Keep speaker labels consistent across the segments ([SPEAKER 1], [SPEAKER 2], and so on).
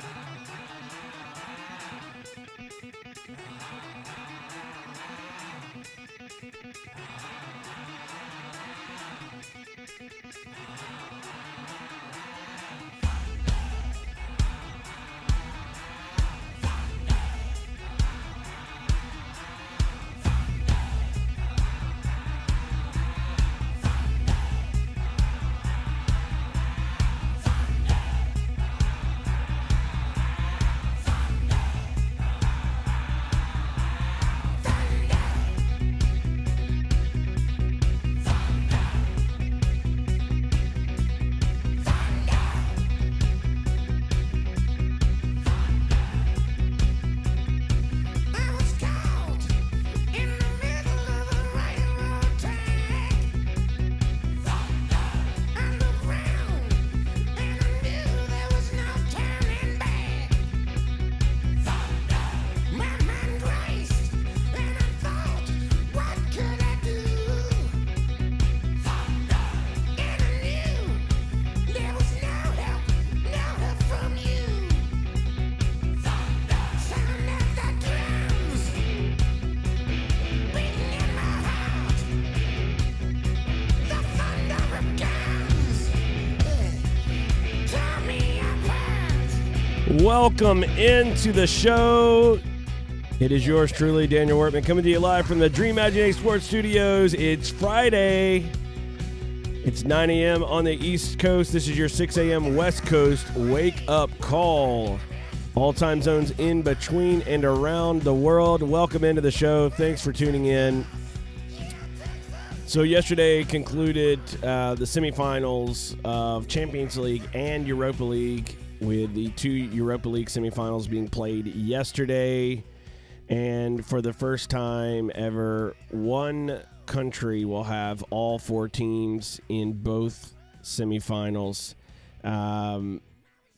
[SPEAKER 1] I
[SPEAKER 2] Welcome into the show. It is yours truly, Daniel Workman, coming to you live from the Dream Imagination Sports Studios. It's Friday. It's 9 a.m. on the East Coast. This is your 6 a.m. West Coast wake up call. All time zones in between and around the world. Welcome into the show. Thanks for tuning in. So yesterday concluded uh, the semifinals of Champions League and Europa League, with the two Europa League semifinals being played yesterday. And for the first time ever, one country will have all four teams in both semifinals. Um,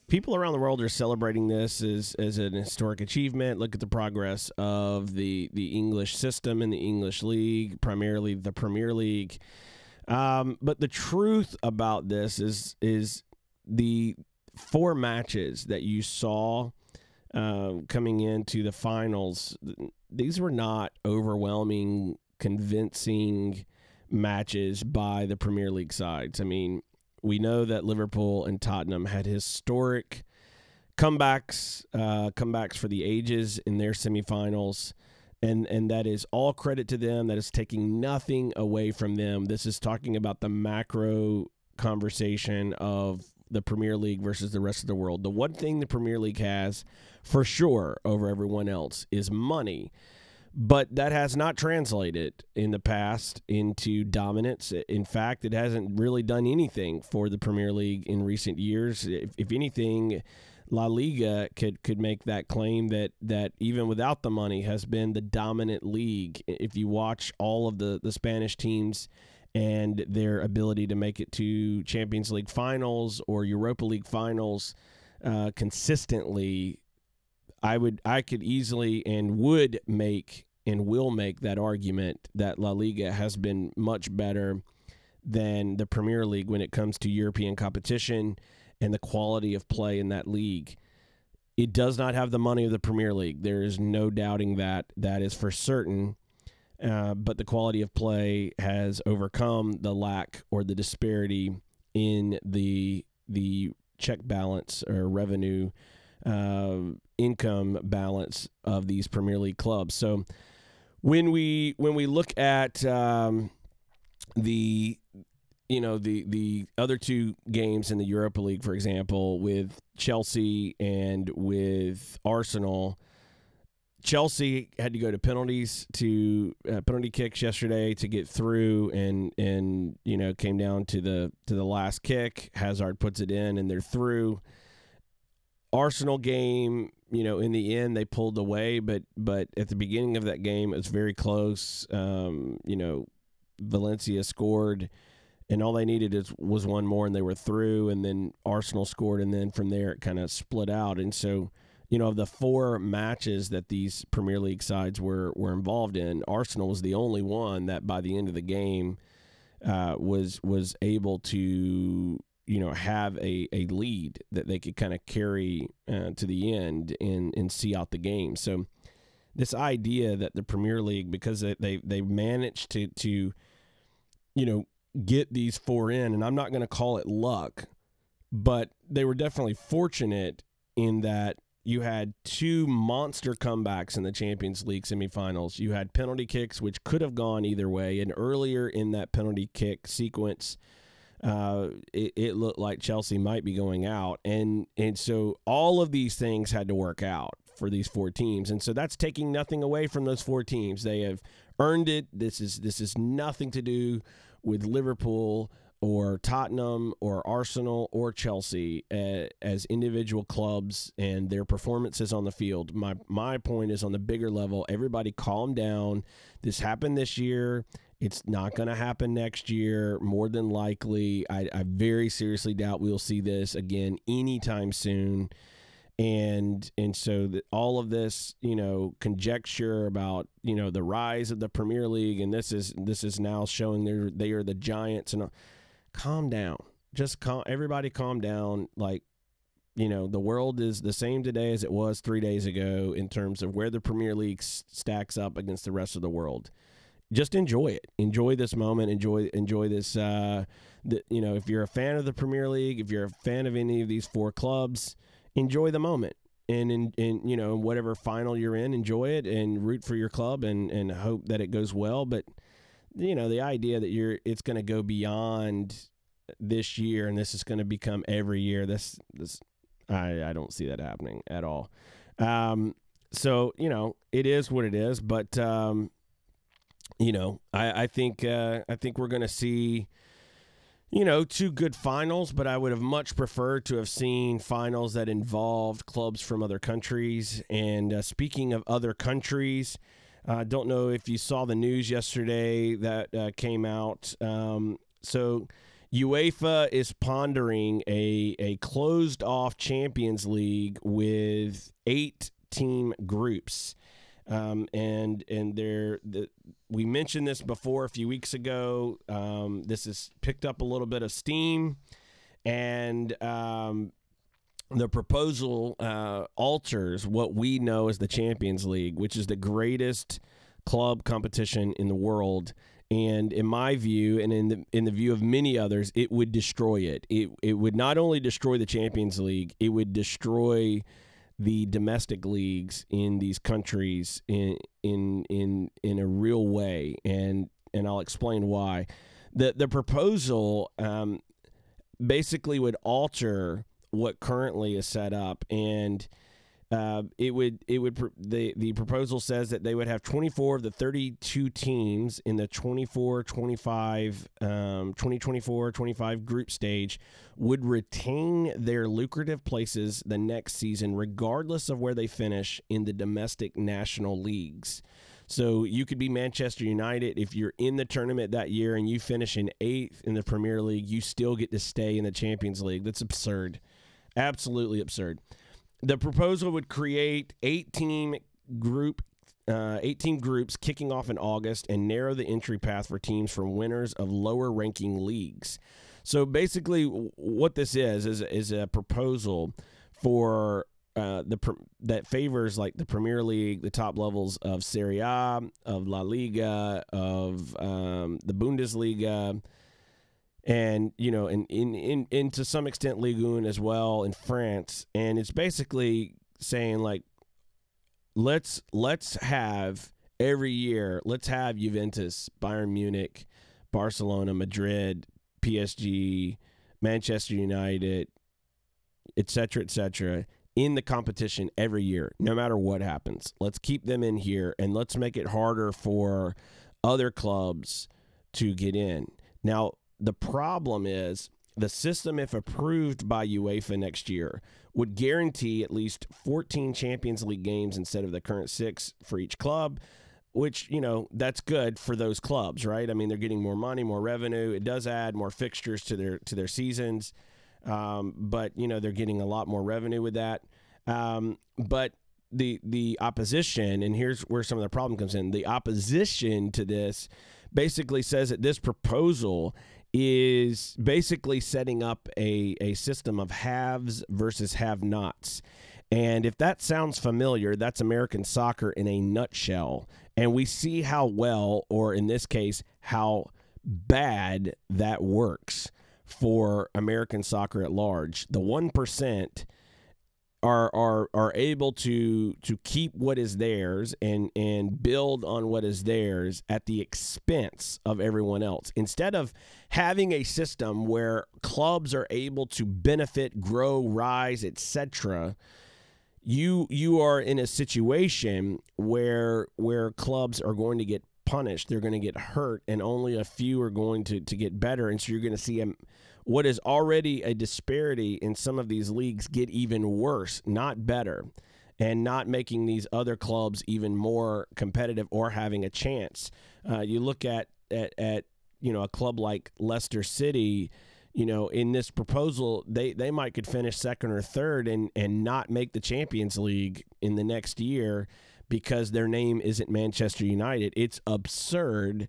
[SPEAKER 2] people around the world are celebrating this as, as an historic achievement. Look at the progress of the the English system in the English league, primarily the Premier League. Um, but the truth about this is is the four matches that you saw uh, coming into the finals. These were not overwhelming, convincing matches by the Premier League sides. I mean, we know that Liverpool and Tottenham had historic comebacks, uh, comebacks for the ages in their semifinals. And, and that is all credit to them. That is taking nothing away from them. This is talking about the macro conversation of the Premier League versus the rest of the world. The one thing the Premier League has for sure over everyone else is money but that has not translated in the past into dominance. In fact, it hasn't really done anything for the Premier League in recent years. If, if anything, La Liga could could make that claim that that even without the money has been the dominant league. If you watch all of the the Spanish teams and their ability to make it to Champions League finals or Europa League finals uh, consistently, I would I could easily and would make and will make that argument that La Liga has been much better than the Premier League when it comes to European competition and the quality of play in that league. It does not have the money of the Premier League. There is no doubting that. That is for certain. Uh, but the quality of play has overcome the lack or the disparity in the the check balance or revenue uh, income balance of these Premier League clubs. So when we when we look at um, the you know the the other two games in the Europa League, for example, with Chelsea and with Arsenal. Chelsea had to go to penalties to uh, penalty kicks yesterday to get through, and and you know came down to the to the last kick. Hazard puts it in, and they're through. Arsenal game, you know, in the end they pulled away, but but at the beginning of that game it was very close. Um, you know, Valencia scored and all they needed is, was one more, and they were through. And then Arsenal scored, and then from there it kind of split out. And so, you know, of the four matches that these Premier League sides were were involved in, Arsenal was the only one that by the end of the game uh, was was able to you know have a, a lead that they could kind of carry uh, to the end and and see out the game. So this idea that the Premier League because they they, they managed to to you know get these four in and I'm not going to call it luck but they were definitely fortunate in that you had two monster comebacks in the Champions League semifinals. You had penalty kicks, which could have gone either way. And earlier in that penalty kick sequence, uh, it, it looked like Chelsea might be going out. And, and so all of these things had to work out for these four teams. And so that's taking nothing away from those four teams. They have earned it. This is this is nothing to do with Liverpool or Tottenham or Arsenal or Chelsea uh, as individual clubs and their performances on the field. My my point is on the bigger level. Everybody, calm down. This happened this year. It's not going to happen next year. More than likely, I, I very seriously doubt we'll see this again anytime soon. And and so the, all of this, you know, conjecture about you know the rise of the Premier League, and this is this is now showing they're they are the giants and. Calm down. Just calm. Everybody, calm down. Like, you know, the world is the same today as it was three days ago in terms of where the Premier League stacks up against the rest of the world. Just enjoy it. Enjoy this moment. Enjoy enjoy this. Uh, the, you know, if you're a fan of the Premier League, if you're a fan of any of these four clubs, enjoy the moment. And in, in you know whatever final you're in, enjoy it and root for your club and and hope that it goes well. But you know the idea that you're it's going to go beyond this year and this is going to become every year this this I, I don't see that happening at all um so you know it is what it is but um you know i i think uh i think we're going to see you know, two good finals, but I would have much preferred to have seen finals that involved clubs from other countries. And uh, speaking of other countries, I uh, don't know if you saw the news yesterday that uh, came out. Um, so, UEFA is pondering a, a closed off Champions League with eight team groups. Um, and and there, the, we mentioned this before a few weeks ago. Um, this has picked up a little bit of steam, and um, the proposal uh, alters what we know as the Champions League, which is the greatest club competition in the world. And in my view, and in the in the view of many others, it would destroy it. It it would not only destroy the Champions League, it would destroy the domestic leagues in these countries in in in in a real way. And and I'll explain why. the The proposal um, basically would alter what currently is set up and uh, it would it would the the proposal says that they would have 24 of the 32 teams in the 24 25 um, 2024 25 group stage would retain their lucrative places the next season regardless of where they finish in the domestic national leagues. So you could be Manchester United. If you're in the tournament that year and you finish in eighth in the Premier League, you still get to stay in the Champions League. That's absurd, absolutely absurd. The proposal would create eight team group. Uh, 18 groups kicking off in August and narrow the entry path for teams from winners of lower ranking leagues. So basically, what this is is, is a proposal for uh, the that favors like the Premier League, the top levels of Serie A, of La Liga, of um, the Bundesliga, and you know, and in, in, in to some extent Ligue as well in France. And it's basically saying like, let's let's have every year, let's have Juventus, Bayern Munich, Barcelona, Madrid, PSG, Manchester United, et cetera, et cetera, in the competition every year, no matter what happens. Let's keep them in here and let's make it harder for other clubs to get in. Now, the problem is the system, if approved by UEFA next year, would guarantee at least 14 Champions League games instead of the current six for each club. which you know that's good for those clubs, right? I mean, they're getting more money, more revenue. It does add more fixtures to their to their seasons, um, but you know they're getting a lot more revenue with that. Um, but the the opposition, and here's where some of the problem comes in. The opposition to this basically says that this proposal is basically setting up a, a system of haves versus have nots. And if that sounds familiar, that's American soccer in a nutshell. And we see how well, or in this case, how bad that works for American soccer at large. The 1% are are are able to to keep what is theirs and and build on what is theirs at the expense of everyone else. Instead of having a system where clubs are able to benefit grow rise etc you you are in a situation where where clubs are going to get punished they're going to get hurt and only a few are going to to get better and so you're going to see a what is already a disparity in some of these leagues get even worse, not better, and not making these other clubs even more competitive or having a chance. Uh, you look at, at at you know a club like Leicester City. You know, in this proposal, they, they might could finish second or third and, and not make the Champions League in the next year because their name isn't Manchester United. It's absurd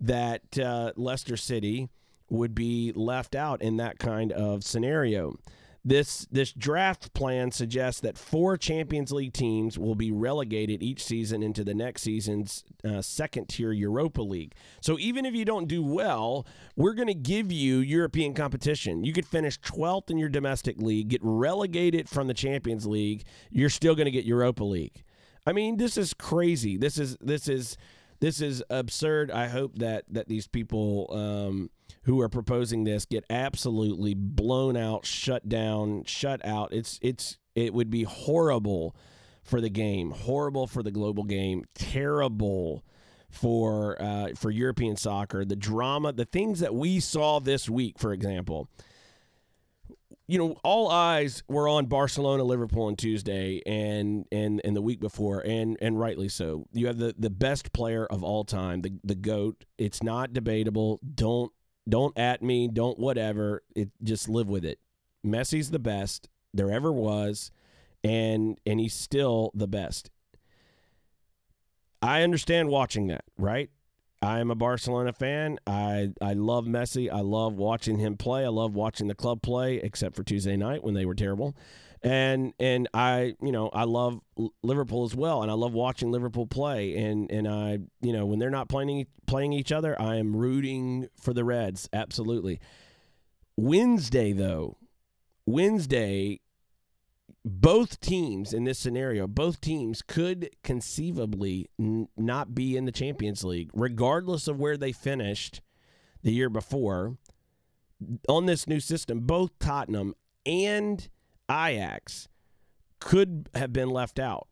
[SPEAKER 2] that uh, Leicester City would be left out in that kind of scenario. This this draft plan suggests that four Champions League teams will be relegated each season into the next season's uh, second tier Europa League. So even if you don't do well, we're going to give you European competition. You could finish 12th in your domestic league, get relegated from the Champions League, you're still going to get Europa League. I mean, this is crazy. This is this is this is absurd. I hope that that these people um, who are proposing this get absolutely blown out, shut down, shut out. It's it's it would be horrible for the game, horrible for the global game, terrible for uh, for European soccer. The drama, the things that we saw this week, for example. You know, all eyes were on Barcelona, Liverpool on Tuesday, and and and the week before, and and rightly so. You have the the best player of all time, the the goat. It's not debatable. Don't don't at me, don't whatever. It just live with it. Messi's the best there ever was, and and he's still the best. I understand watching that, right? I am a Barcelona fan. I I love Messi. I love watching him play. I love watching the club play, except for Tuesday night when they were terrible. And and I you know I love Liverpool as well, and I love watching Liverpool play. And and I you know when they're not playing playing each other, I am rooting for the Reds. Absolutely. Wednesday though, Wednesday both teams in this scenario, both teams could conceivably n- not be in the Champions League, regardless of where they finished the year before. On this new system, both Tottenham and Ajax could have been left out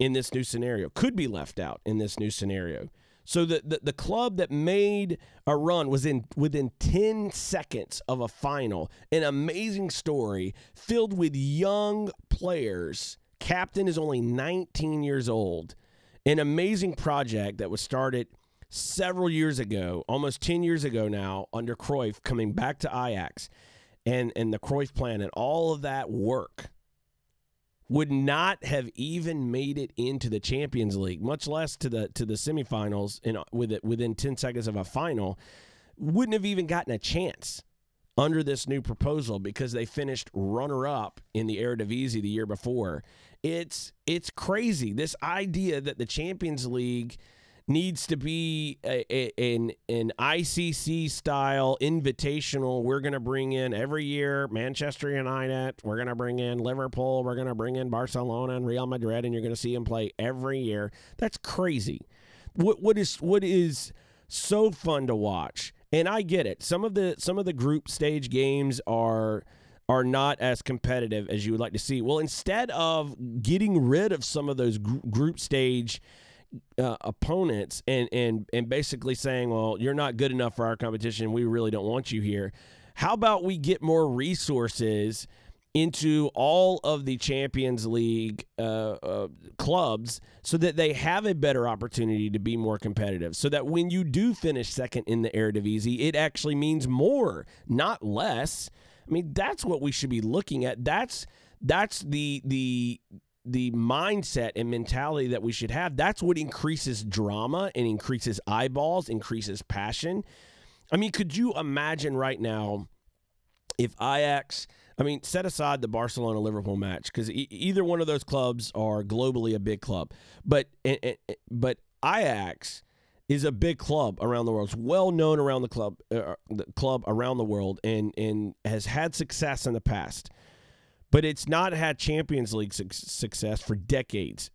[SPEAKER 2] in this new scenario, could be left out in this new scenario. So the, the, the club that made a run was in within 10 seconds of a final. An amazing story filled with young players. Captain is only 19 years old. An amazing project that was started several years ago, almost 10 years ago now, under Cruyff, coming back to Ajax and, and the Cruyff plan and all of that work would not have even made it into the Champions League, much less to the to the semifinals in with it within 10 seconds of a final, wouldn't have even gotten a chance under this new proposal because they finished runner up in the Eredivisie the year before. It's it's crazy this idea that the Champions League needs to be a, an an ICC style invitational. We're going to bring in every year Manchester United. We're going to bring in Liverpool. We're going to bring in Barcelona and Real Madrid, and you're going to see them play every year. That's crazy. What what is what is so fun to watch? And I get it. Some of the some of the group stage games are are not as competitive as you would like to see. Well, instead of getting rid of some of those gr- group stage uh, opponents and and and basically saying, "Well, you're not good enough for our competition. We really don't want you here." How about we get more resources into all of the Champions League uh, uh, clubs so that they have a better opportunity to be more competitive. So that when you do finish second in the Eredivisie, it actually means more, not less. I mean, that's what we should be looking at. That's that's the the the mindset and mentality that we should have. That's what increases drama and increases eyeballs, increases passion. I mean, could you imagine right now if Ajax, I mean, set aside the Barcelona Liverpool match because e- either one of those clubs are globally a big club, but but Ajax is a big club around the world. It's well known around the club, uh, the club around the world, and and has had success in the past, but it's not had Champions League suc success for decades.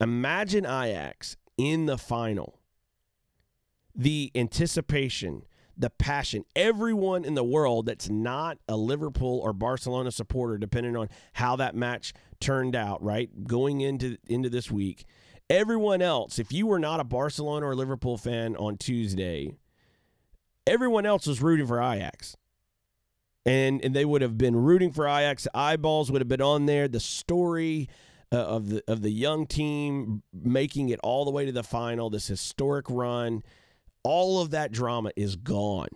[SPEAKER 2] Imagine Ajax in the final. The anticipation, the passion, everyone in the world that's not a Liverpool or Barcelona supporter, depending on how that match turned out, right? Going into into this week, everyone else, if you were not a Barcelona or Liverpool fan on Tuesday, everyone else was rooting for Ajax. And, and they would have been rooting for Ajax. Eyeballs would have been on there. The story uh, of the of the young team making it all the way to the final, this historic run, all of that drama is gone.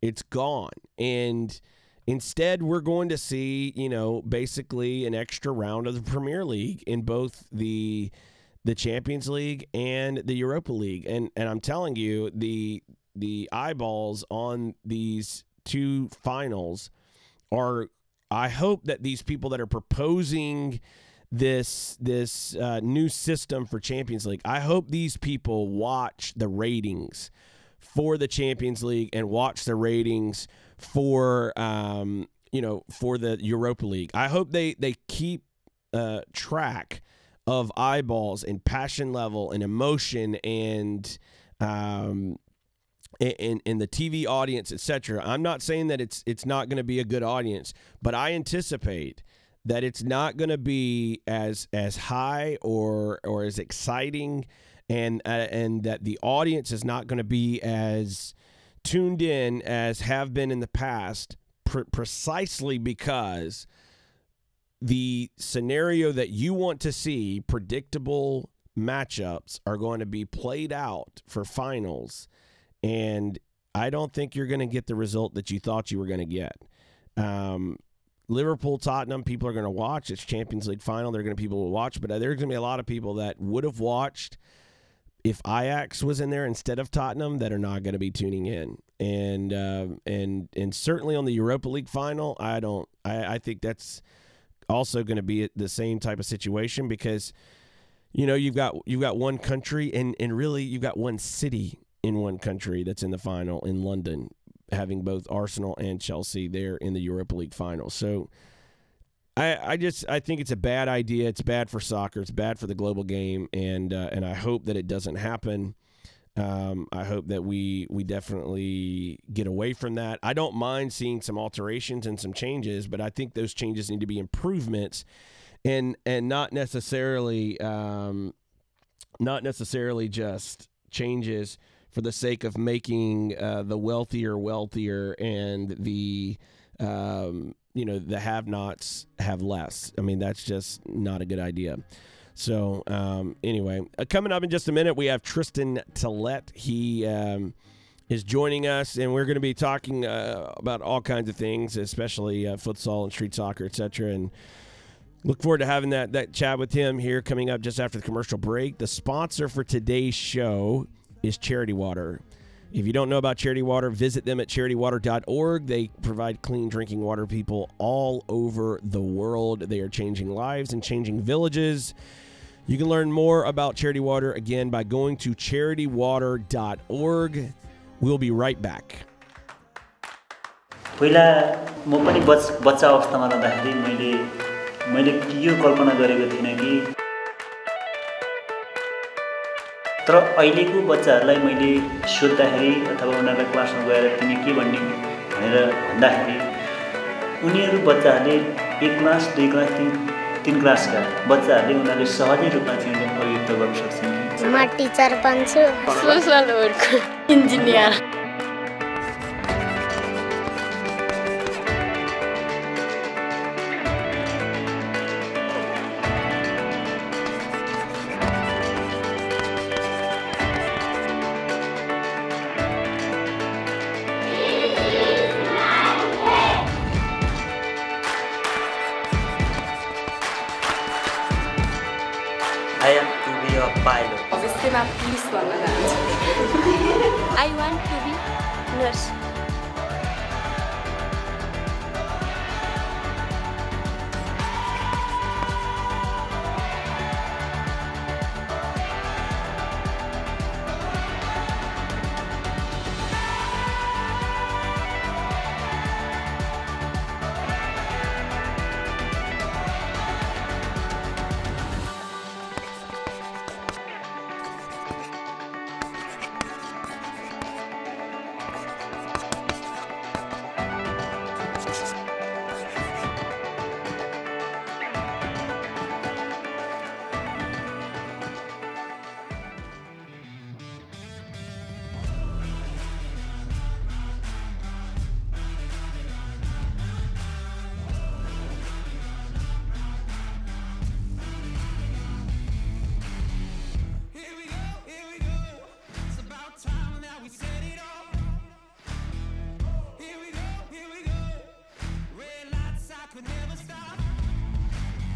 [SPEAKER 2] It's gone. And instead, we're going to see, you know, basically an extra round of the Premier League in both the the Champions League and the Europa League. And and I'm telling you, the the eyeballs on these two finals are I hope that these people that are proposing this this uh, new system for Champions League. I hope these people watch the ratings for the Champions League and watch the ratings for um, you know for the Europa League. I hope they they keep uh, track of eyeballs and passion level and emotion and um, in in the TV audience, etc. I'm not saying that it's it's not going to be a good audience, but I anticipate that it's not going to be as as high or or as exciting, and uh, and that the audience is not going to be as tuned in as have been in the past, pr- precisely because the scenario that you want to see predictable matchups are going to be played out for finals and I don't think you're going to get the result that you thought you were going to get. Um, Liverpool, Tottenham, people are going to watch. It's Champions League final. They're going to people will watch, but there's going to be a lot of people that would have watched if Ajax was in there instead of Tottenham that are not going to be tuning in. And uh, and and certainly on the Europa League final, I don't. I, I think that's also going to be the same type of situation because you know you've got you've got one country and and really you've got one city in one country that's in the final in London, having both Arsenal and Chelsea there in the Europa League final. So I, I just I think it's a bad idea. It's bad for soccer. It's bad for the global game, and uh, and I hope that it doesn't happen. Um, I hope that we we definitely get away from that. I don't mind seeing some alterations and some changes, but I think those changes need to be improvements, and and not necessarily um, not necessarily just changes for the sake of making uh, the wealthier wealthier and the um, you know the have-nots have less. I mean that's just not a good idea. So um, anyway, uh, coming up in just a minute, we have Tristan Tillette. He um, is joining us, and we're going to be talking uh, about all kinds of things, especially uh, futsal and street soccer, etc. And Look forward to having that that chat with him here coming up just after the commercial break. The sponsor for today's show is Charity Water. If you don't know about Charity Water, visit them at charitywater.org. They provide clean drinking water to people all over the world. They are changing lives and changing villages. You can learn more about Charity Water again by going to charitywater.org. We'll be right back.
[SPEAKER 3] पहिला म पनि बच बच्चा अवस्थामा रहँदाखेरि मैले मैले यो कल्पना गरेको थिइनँ कि तर अहिलेको बच्चाहरूलाई मैले सोद्धाखेरि अथवा उनीहरूलाई क्लासमा गएर तिमी के भन्ने भनेर भन्दाखेरि उनीहरू बच्चाहरूले एक क्लास दुई क्लास तिन तिन क्लासका बच्चाहरूले उनीहरूले सहजै रूपमा चाहिँ प्रयुक्त गर्न सक्छन्।
[SPEAKER 4] म teacher बन्छु।
[SPEAKER 1] Social work engineer.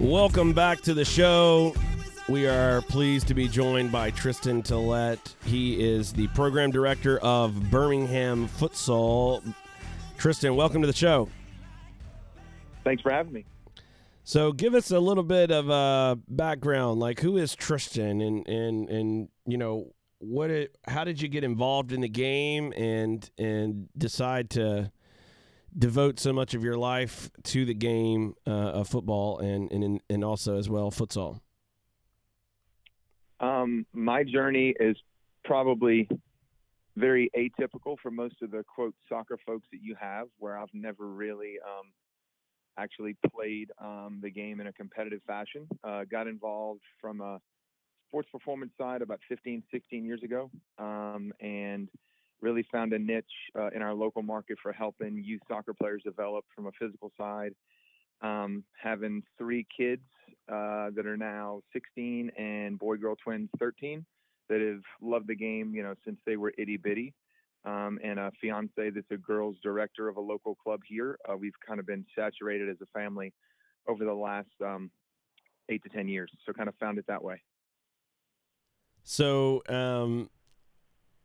[SPEAKER 2] Welcome back to the show. We are pleased to be joined by Tristan Tillette. He is the program director of Birmingham Futsal. Tristan, welcome to the show.
[SPEAKER 5] Thanks for having me.
[SPEAKER 2] So, give us a little bit of a background. Like, who is Tristan, and and and you know what? It, how did you get involved in the game, and and decide to devote so much of your life to the game uh, of football, and and and also as well futsal?
[SPEAKER 5] Um, my journey is probably very atypical for most of the quote soccer folks that you have, where I've never really um, actually played um, the game in a competitive fashion. Uh, got involved from a sports performance side about 15, 16 years ago, um, and really found a niche uh, in our local market for helping youth soccer players develop from a physical side. Um, having three kids uh, that are now 16 and boy girl twins 13 that have loved the game, you know, since they were itty bitty. Um, and a fiance that's a girls director of a local club here. Uh, we've kind of been saturated as a family over the last um, eight to 10 years. So kind of found it that way.
[SPEAKER 2] So, um,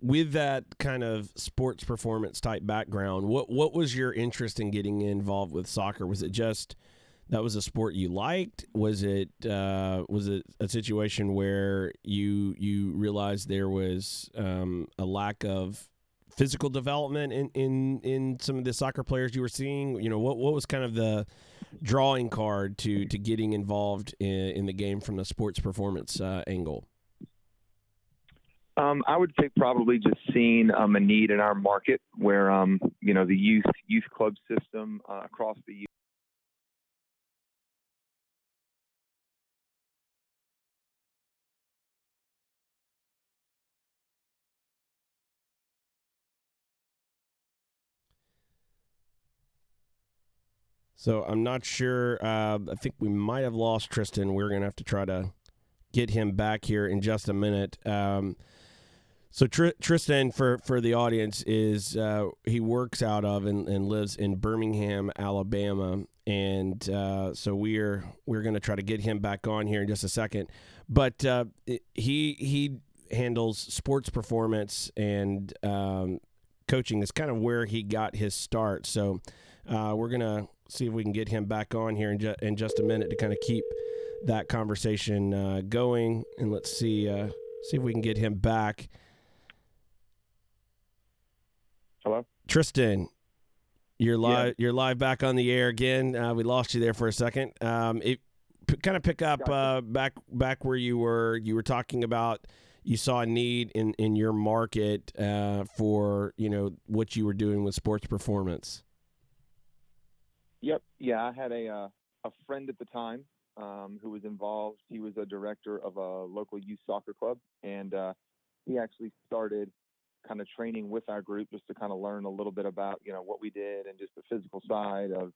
[SPEAKER 2] with that kind of sports performance type background, what what was your interest in getting involved with soccer? Was it just that was a sport you liked? Was it uh, was it a situation where you you realized there was um, a lack of physical development in, in in some of the soccer players you were seeing? You know, what what was kind of the drawing card to to getting involved in, in the game from the sports performance uh, angle?
[SPEAKER 5] Um, I would say probably just seeing um, a need in our market where um, you know the youth youth club system uh, across the U-
[SPEAKER 2] So I'm not sure. Uh, I think we might have lost Tristan. We're going to have to try to get him back here in just a minute. Um, so Tr- Tristan, for for the audience, is uh, he works out of and, and lives in Birmingham, Alabama, and uh, so we're we're going to try to get him back on here in just a second. But uh, he he handles sports performance and um, coaching is kind of where he got his start. So uh, we're gonna see if we can get him back on here in, ju- in just a minute to kind of keep that conversation uh, going. And let's see uh, see if we can get him back.
[SPEAKER 5] Hello.
[SPEAKER 2] Tristan, you're
[SPEAKER 5] Yeah.
[SPEAKER 2] live. You're live back on the air again. Uh, we lost you there for a second. Um, it p- kind of pick up uh, back back where you were. You were talking about you saw a need in in your market uh, for you know what you were doing with sports performance.
[SPEAKER 5] Yep. Yeah, I had a uh, a friend at the time um, who was involved. He was a director of a local youth soccer club, and uh, he actually started kind of training with our group just to kind of learn a little bit about you know what we did and just the physical side of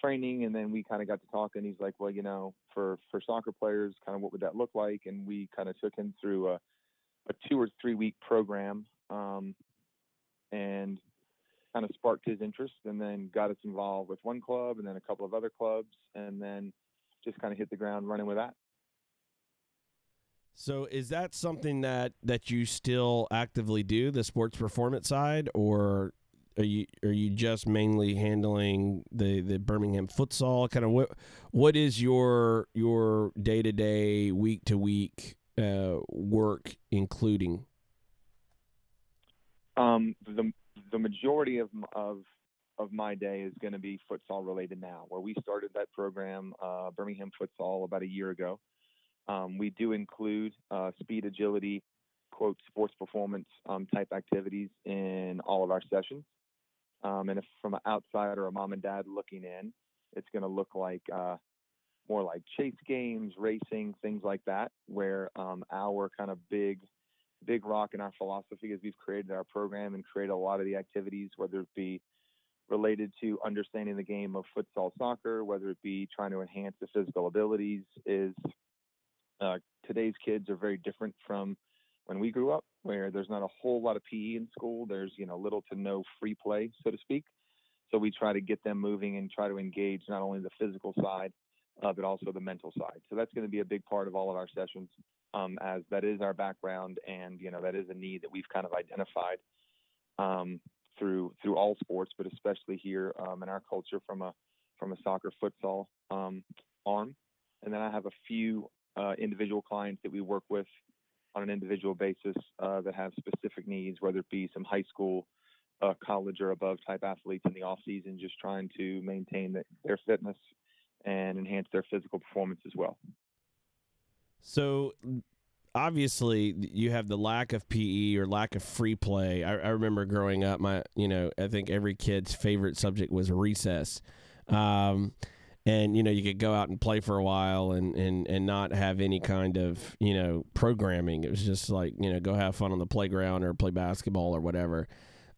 [SPEAKER 5] training. And then we kind of got to talking. He's like, well, you know, for for soccer players, kind of what would that look like? And we kind of took him through a a two or three week program. Um, and kind of sparked his interest and then got us involved with one club and then a couple of other clubs and then just kind of hit the ground running with that.
[SPEAKER 2] So is that something that that you still actively do, the sports performance side, or are you are you just mainly handling the the Birmingham futsal? Kind of what what is your your day to day, week to week uh, work including?
[SPEAKER 5] Um, the the majority of of of my day is going to be futsal related now. Where we started that program, uh, Birmingham Futsal, about a year ago. Um, we do include uh, speed, agility, quote sports performance um, type activities in all of our sessions. Um, and if from an outside or a mom and dad looking in, it's going to look like uh, more like chase games, racing, things like that, where um, our kind of big big rock in our philosophy is we've created our program and created a lot of the activities, whether it be related to understanding the game of futsal soccer, whether it be trying to enhance the physical abilities, is uh, today's kids are very different from when we grew up, where there's not a whole lot of PE in school. There's you know little to no free play, so to speak. So we try to get them moving and try to engage not only the physical side, uh, but also the mental side. So that's going to be a big part of all of our sessions, um, as that is our background, and you know that is a need that we've kind of identified um, through through all sports, but especially here um, in our culture from a from a soccer futsal um, arm. And then I have a few uh, individual clients that we work with on an individual basis uh, that have specific needs, whether it be some high school, uh, college, or above type athletes in the off season, just trying to maintain the, their fitness and enhance their physical performance as well.
[SPEAKER 2] So obviously you have the lack of PE or lack of free play. I, I remember growing up, my you know I think every kid's favorite subject was recess. Um, and you know you could go out and play for a while and, and and not have any kind of you know programming. It was just like you know go have fun on the playground or play basketball or whatever.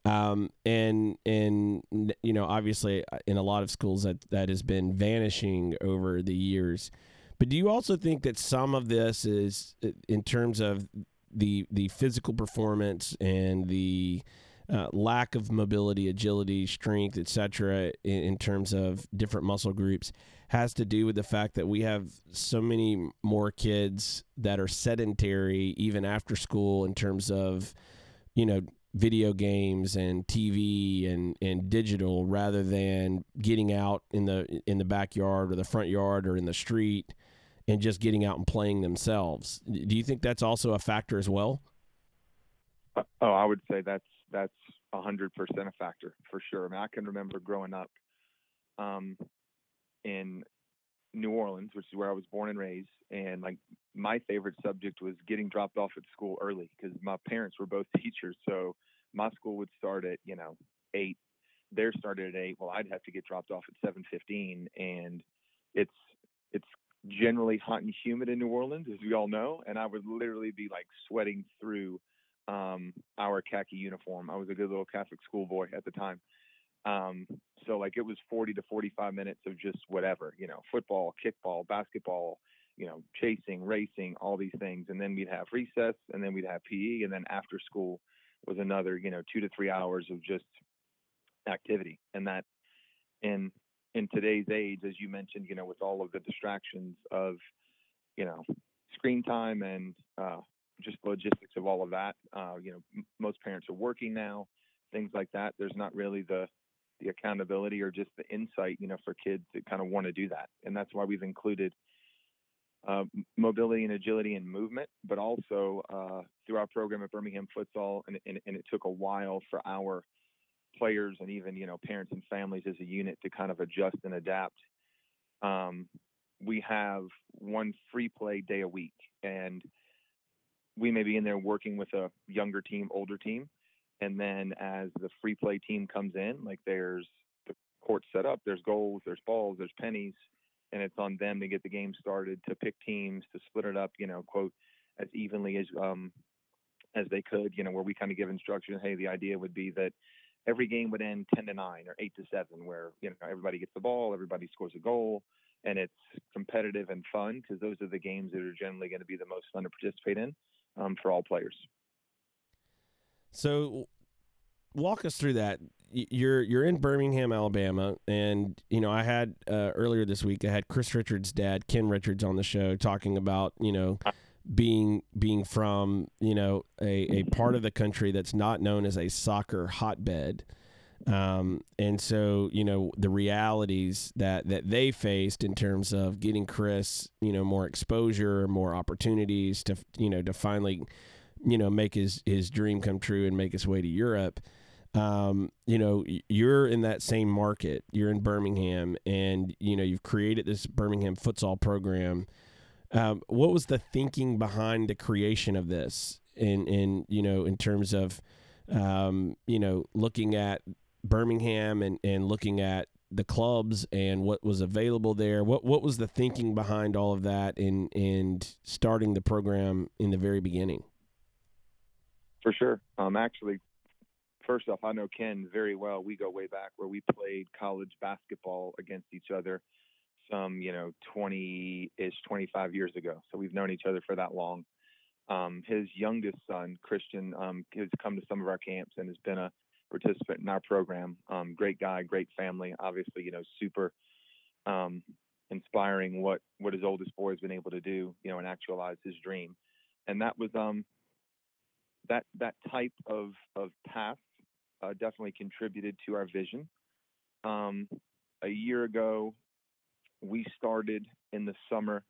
[SPEAKER 2] Um, and and you know obviously uh, in a lot of schools that that has been vanishing over the years. But do you also think that some of this is uh, in terms of the the physical performance and the uh, lack of mobility, agility, strength, etc., in, in terms of different muscle groups, has to do with the fact that we have so many more kids that are sedentary even after school in terms of, you know, video games and TV and, and digital rather than getting out in the in the backyard or the front yard or in the street and just getting out and playing themselves. Do you think that's also a factor as well?
[SPEAKER 5] Uh, oh, I would say that's that's a hundred percent a factor for sure. I mean, I can remember growing up um, in New Orleans, which is where I was born and raised, and like my favorite subject was getting dropped off at school early because my parents were both teachers. So my school would start at you know eight. Theirs started at eight. Well, I'd have to get dropped off at seven fifteen, and it's it's generally hot and humid in New Orleans, as we all know, and I would literally be like sweating through um, our khaki uniform. I was a good little Catholic schoolboy at the time. Um, so like it was 40 to 45 minutes of just whatever, you know, football, kickball, basketball, you know, chasing, racing, all these things. And then we'd have recess and then we'd have PE. And then after school was another, you know, two to three hours of just activity. And that in, in today's age, as you mentioned, you know, with all of the distractions of, you know, screen time and uh, just logistics of all of that. Uh, you know, m- most parents are working now, things like that. There's not really the the accountability or just the insight, you know, for kids that kind of want to do that, and that's why we've included uh, mobility and agility and movement, but also uh, through our program at Birmingham Futsal, and, and, and it took a while for our players and even you know parents and families as a unit to kind of adjust and adapt. Um, we have one free play day a week, and we may be in there working with a younger team, older team, and then as the free play team comes in, like there's the court set up, there's goals, there's balls, there's pennies, and it's on them to get the game started, to pick teams, to split it up, you know, quote as evenly as um as they could, you know, where we kind of give instructions. Hey, the idea would be that every game would end 10 to 9 or 8 to 7 where you know everybody gets the ball everybody scores a goal and it's competitive and fun because those are the games that are generally going to be the most fun to participate in um, for all players
[SPEAKER 2] So, walk us through that. You're you're in Birmingham, Alabama, and you know I had uh, earlier this week I had Chris Richards' dad, Ken Richards, on the show talking about you know being being from you know a, a part of the country that's not known as a soccer hotbed um, and so you know the realities that that they faced in terms of getting Chris you know more exposure more opportunities to you know to finally you know make his his dream come true and make his way to Europe um, you know, you're in that same market. You're in Birmingham, and you know you've created this Birmingham futsal program. Um, what was the thinking behind the creation of this? In in you know in terms of um, you know looking at Birmingham and and looking at the clubs and what was available there. What what was the thinking behind all of that and and starting the program in the very beginning?
[SPEAKER 5] For sure. Um, actually, first off, I know Ken very well. We go way back where we played college basketball against each other some, you know, 20 ish, 25 years ago. So we've known each other for that long. Um, his youngest son, Christian, um, has come to some of our camps and has been a participant in our program. Um, great guy, great family. Obviously, you know, super um, inspiring what what his oldest boy has been able to do, you know, and actualize his dream. And that was um that that type of of path uh, definitely contributed to our vision. Um, a year ago, we started in the summer.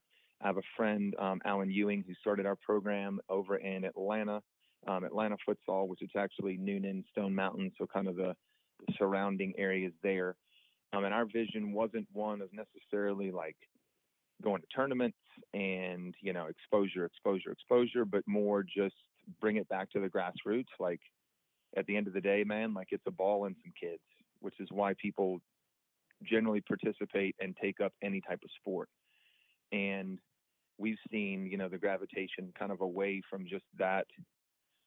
[SPEAKER 5] I have a friend, um, Alan Ewing, who started our program over in Atlanta, um, Atlanta Futsal, which is actually Newnan, Stone Mountain, so kind of the, the surrounding areas there. Um, and our vision wasn't one of necessarily like going to tournaments and you know exposure, exposure, exposure, but more just bring it back to the grassroots, like at the end of the day, man, like it's a ball and some kids, which is why people generally participate and take up any type of sport. And we've seen, you know, the gravitation kind of away from just that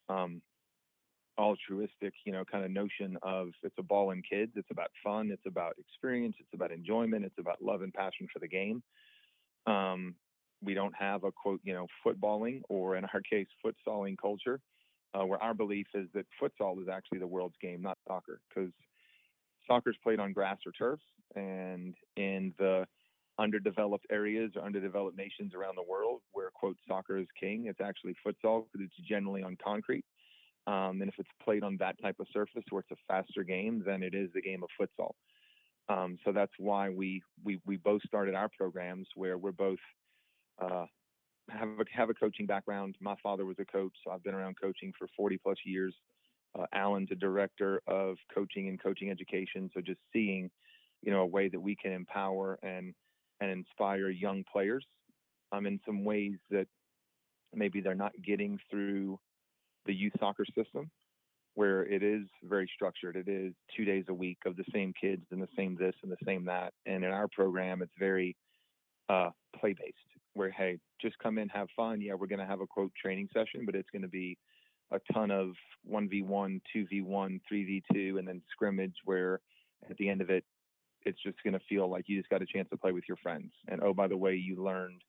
[SPEAKER 5] um, altruistic, you know, kind of notion of it's a ball and kids. It's about fun. It's about experience. It's about enjoyment. It's about love and passion for the game. Um, we don't have a quote, you know, footballing or in our case, futsaling culture uh, where our belief is that futsal is actually the world's game, not soccer, because soccer is played on grass or turf, and in the underdeveloped areas or underdeveloped nations around the world where quote soccer is king, it's actually futsal because it's generally on concrete. Um, and if it's played on that type of surface where it's a faster game, then it is the game of futsal. Um, so that's why we, we we both started our programs where we're both uh, have a, have a coaching background. My father was a coach, so I've been around coaching for 40 plus years. Uh, Alan's a director of coaching and coaching education, so just seeing, you know, a way that we can empower and and inspire young players, um, in some ways that maybe they're not getting through the youth soccer system, where it is very structured. It is two days a week of the same kids and the same this and the same that. And in our program, it's very uh, play based where hey just come in have fun yeah we're going to have a quote training session but it's going to be a ton of 1v1 2v1 3v2 and then scrimmage where at the end of it it's just going to feel like you just got a chance to play with your friends and oh by the way you learned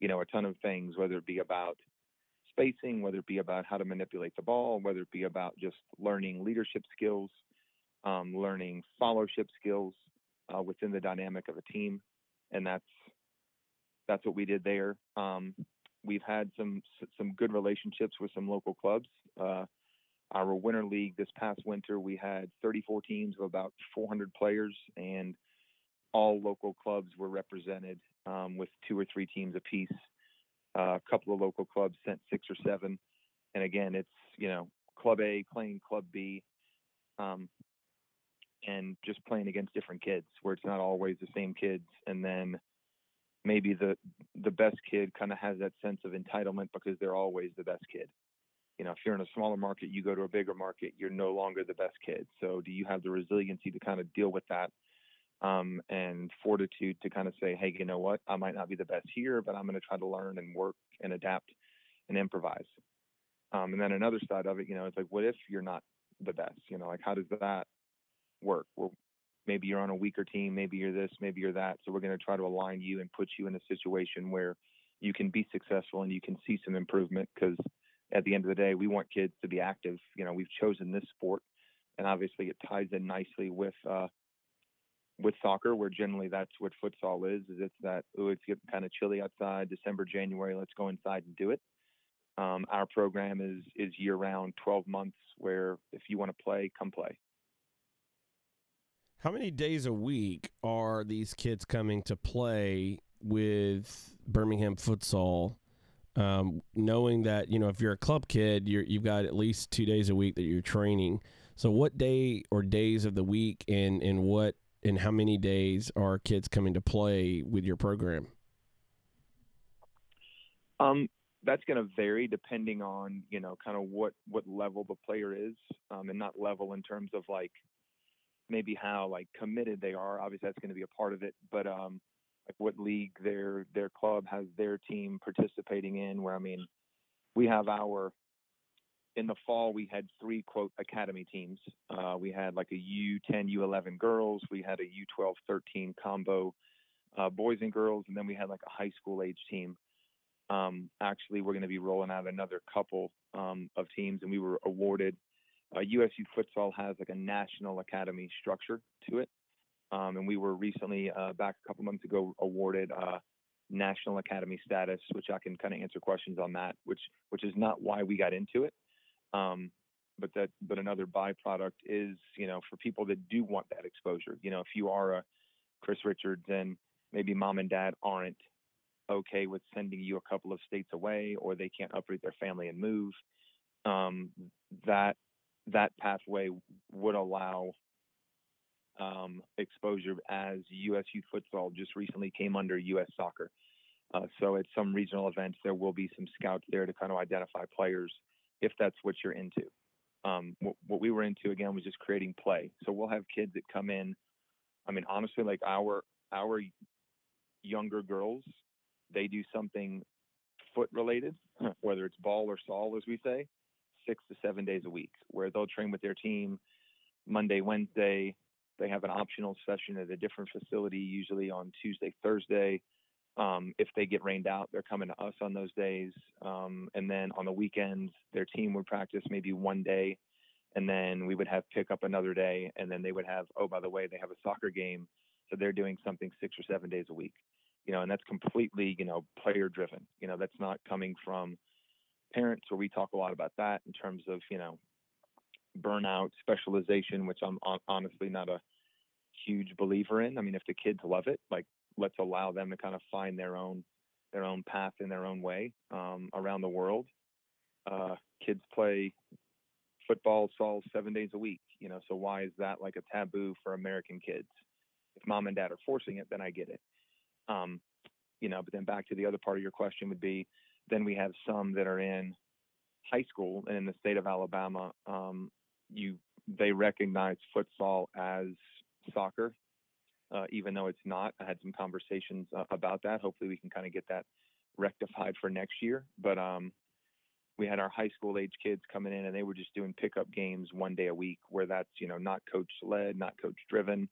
[SPEAKER 5] you know a ton of things whether it be about spacing whether it be about how to manipulate the ball whether it be about just learning leadership skills um, learning followership skills uh, within the dynamic of a team and that's that's what we did there. Um, we've had some some good relationships with some local clubs. Uh, our winter league this past winter, we had 34 teams of about 400 players, and all local clubs were represented um, with two or three teams apiece. Uh, a couple of local clubs sent six or seven, and again, it's you know Club A playing Club B, um, and just playing against different kids, where it's not always the same kids, and then maybe the the best kid kind of has that sense of entitlement because they're always the best kid. You know, if you're in a smaller market, you go to a bigger market, you're no longer the best kid. So, do you have the resiliency to kind of deal with that um, and fortitude to kind of say, hey, you know what? I might not be the best here, but I'm going to try to learn and work and adapt and improvise. Um, and then another side of it, you know, it's like, what if you're not the best? You know, like how does that work? Well, maybe you're on a weaker team, maybe you're this, maybe you're that. So we're going to try to align you and put you in a situation where you can be successful and you can see some improvement because at the end of the day, we want kids to be active. You know, we've chosen this sport and obviously it ties in nicely with uh, with soccer, where generally that's what futsal is. Is it's that oh, it's getting kind of chilly outside, December, January. Let's go inside and do it. Um, our program is is year round, 12 months, where if you want to play, come play.
[SPEAKER 2] How many days a week are these kids coming to play with Birmingham futsal? Um, knowing that you know if you're a club kid, you're, you've got at least two days a week that you're training. So, what day or days of the week, and and what and how many days are kids coming to play with your program?
[SPEAKER 5] Um, that's going to vary depending on you know kind of what what level the player is, um, and not level in terms of like maybe how like committed they are. Obviously, that's going to be a part of it, but um, what league their their club has their team participating in. Where I mean, we have our in the fall we had three quote academy teams. Uh, we had like a U10, U11 girls. We had a U12, 13 combo uh, boys and girls, and then we had like a high school age team. Um, actually, we're going to be rolling out another couple um, of teams, and we were awarded. Uh, US Youth futsal has like a national academy structure to it, um, and we were recently uh, back a couple months ago awarded uh, national academy status, which I can kind of answer questions on that, which which is not why we got into it. Um, but that but another byproduct is you know for people that do want that exposure. You know, if you are a Chris Richards and maybe mom and dad aren't okay with sending you a couple of states away or they can't uproot their family and move um, that that pathway would allow um, exposure as us youth futsal just recently came under us soccer. Uh, so at some regional events there will be some scouts there to kind of identify players if that's what you're into. Um, what, what we were into again was just creating play. So we'll have kids that come in. I mean honestly like our our younger girls they do something foot related, whether it's ball or sol, as we say, six to seven days a week, where they'll train with their team Monday, Wednesday. They have an optional session at a different facility, usually on Tuesday, Thursday. Um, if they get rained out, they're coming to us on those days. Um, and then on the weekends, their team would practice maybe one day, and then we would have pick up another day. And then they would have, oh, by the way, they have a soccer game. So they're doing something six or seven days a week you know, and that's completely, you know, player driven. You know, that's not coming from parents where we talk a lot about that in terms of, you know, burnout, specialization, which I'm honestly not a huge believer in. I mean, if the kids love it, like let's allow them to kind of find their own their own path in their own way um, around the world. Uh, kids play football, sol seven days a week. You know, so why is that like a taboo for American kids? If mom and dad are forcing it, then I get it. Um, you know, but then back to the other part of your question would be, then we have some that are in high school and in the state of Alabama, um, you they recognize futsal as soccer, uh, even though it's not. I had some conversations uh, about that. Hopefully, we can kind of get that rectified for next year. But um, we had our high school age kids coming in, and they were just doing pickup games one day a week, where that's you know not coach led, not coach driven.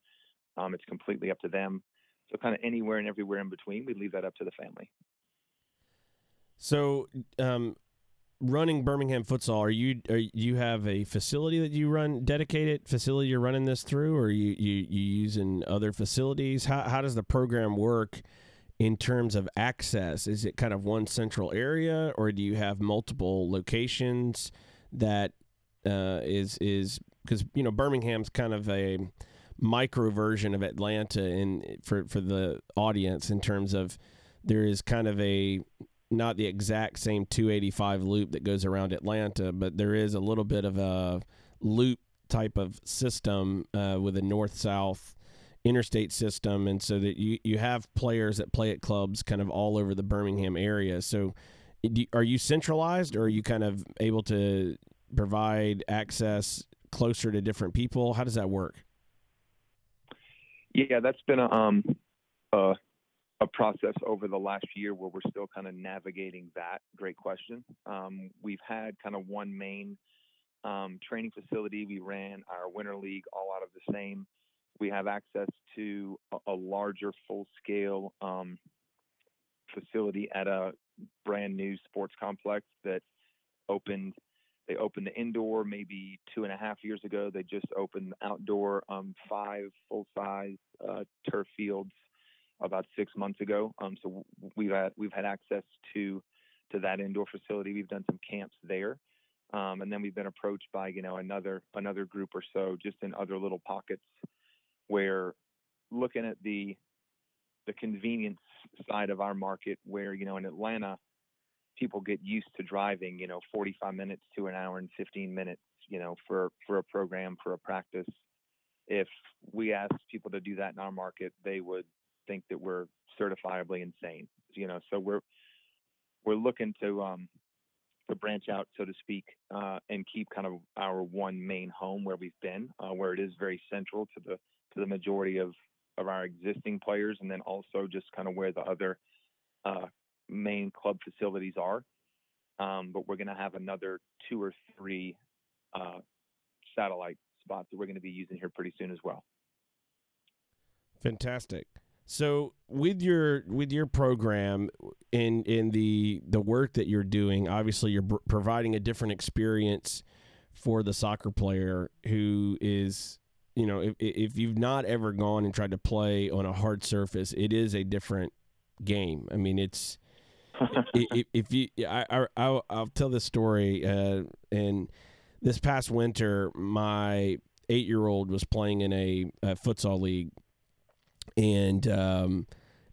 [SPEAKER 5] Um, it's completely up to them. So kind of anywhere and everywhere in between, we leave that up to the family.
[SPEAKER 2] So, um, running Birmingham futsal, are you are you have a facility that you run dedicated facility you're running this through, or you you you using other facilities? How how does the program work? In terms of access, is it kind of one central area, or do you have multiple locations that uh, is is because you know Birmingham's kind of a micro version of Atlanta in for for the audience in terms of there is kind of a not the exact same 285 loop that goes around Atlanta, but there is a little bit of a loop type of system uh, with a north south interstate system, and so that you you have players that play at clubs kind of all over the Birmingham area. So, are you centralized, or are you kind of able to provide access closer to different people? How does that work?
[SPEAKER 5] Yeah, that's been a um a, a process over the last year where we're still kind of navigating that. Great question. Um, we've had kind of one main um, training facility. We ran our winter league all out of the same. We have access to a, a larger, full-scale um, facility at a brand new sports complex that opened they opened the indoor maybe two and a half years ago. They just opened the outdoor um, five full size uh, turf fields about six months ago. Um, so we've had we've had access to to that indoor facility. We've done some camps there, um, and then we've been approached by you know another another group or so just in other little pockets where looking at the the convenience side of our market where you know in Atlanta people get used to driving you know 45 minutes to an hour and 15 minutes you know for for a program for a practice if we asked people to do that in our market they would think that we're certifiably insane you know so we're we're looking to um to branch out so to speak uh and keep kind of our one main home where we've been uh, where it is very central to the to the majority of of our existing players, and then also just kind of where the other uh, main club facilities are. Um, but we're going to have another two or three uh, satellite spots that we're going to be using here pretty soon as well.
[SPEAKER 2] Fantastic. So with your with your program in in the the work that you're doing, obviously you're providing a different experience for the soccer player who is you know, if if you've not ever gone and tried to play on a hard surface, it is a different game. I mean, it's if, if you, I, I, I'll, I'll tell this story. Uh, and this past winter, my eight year old was playing in a, a futsal league, and um,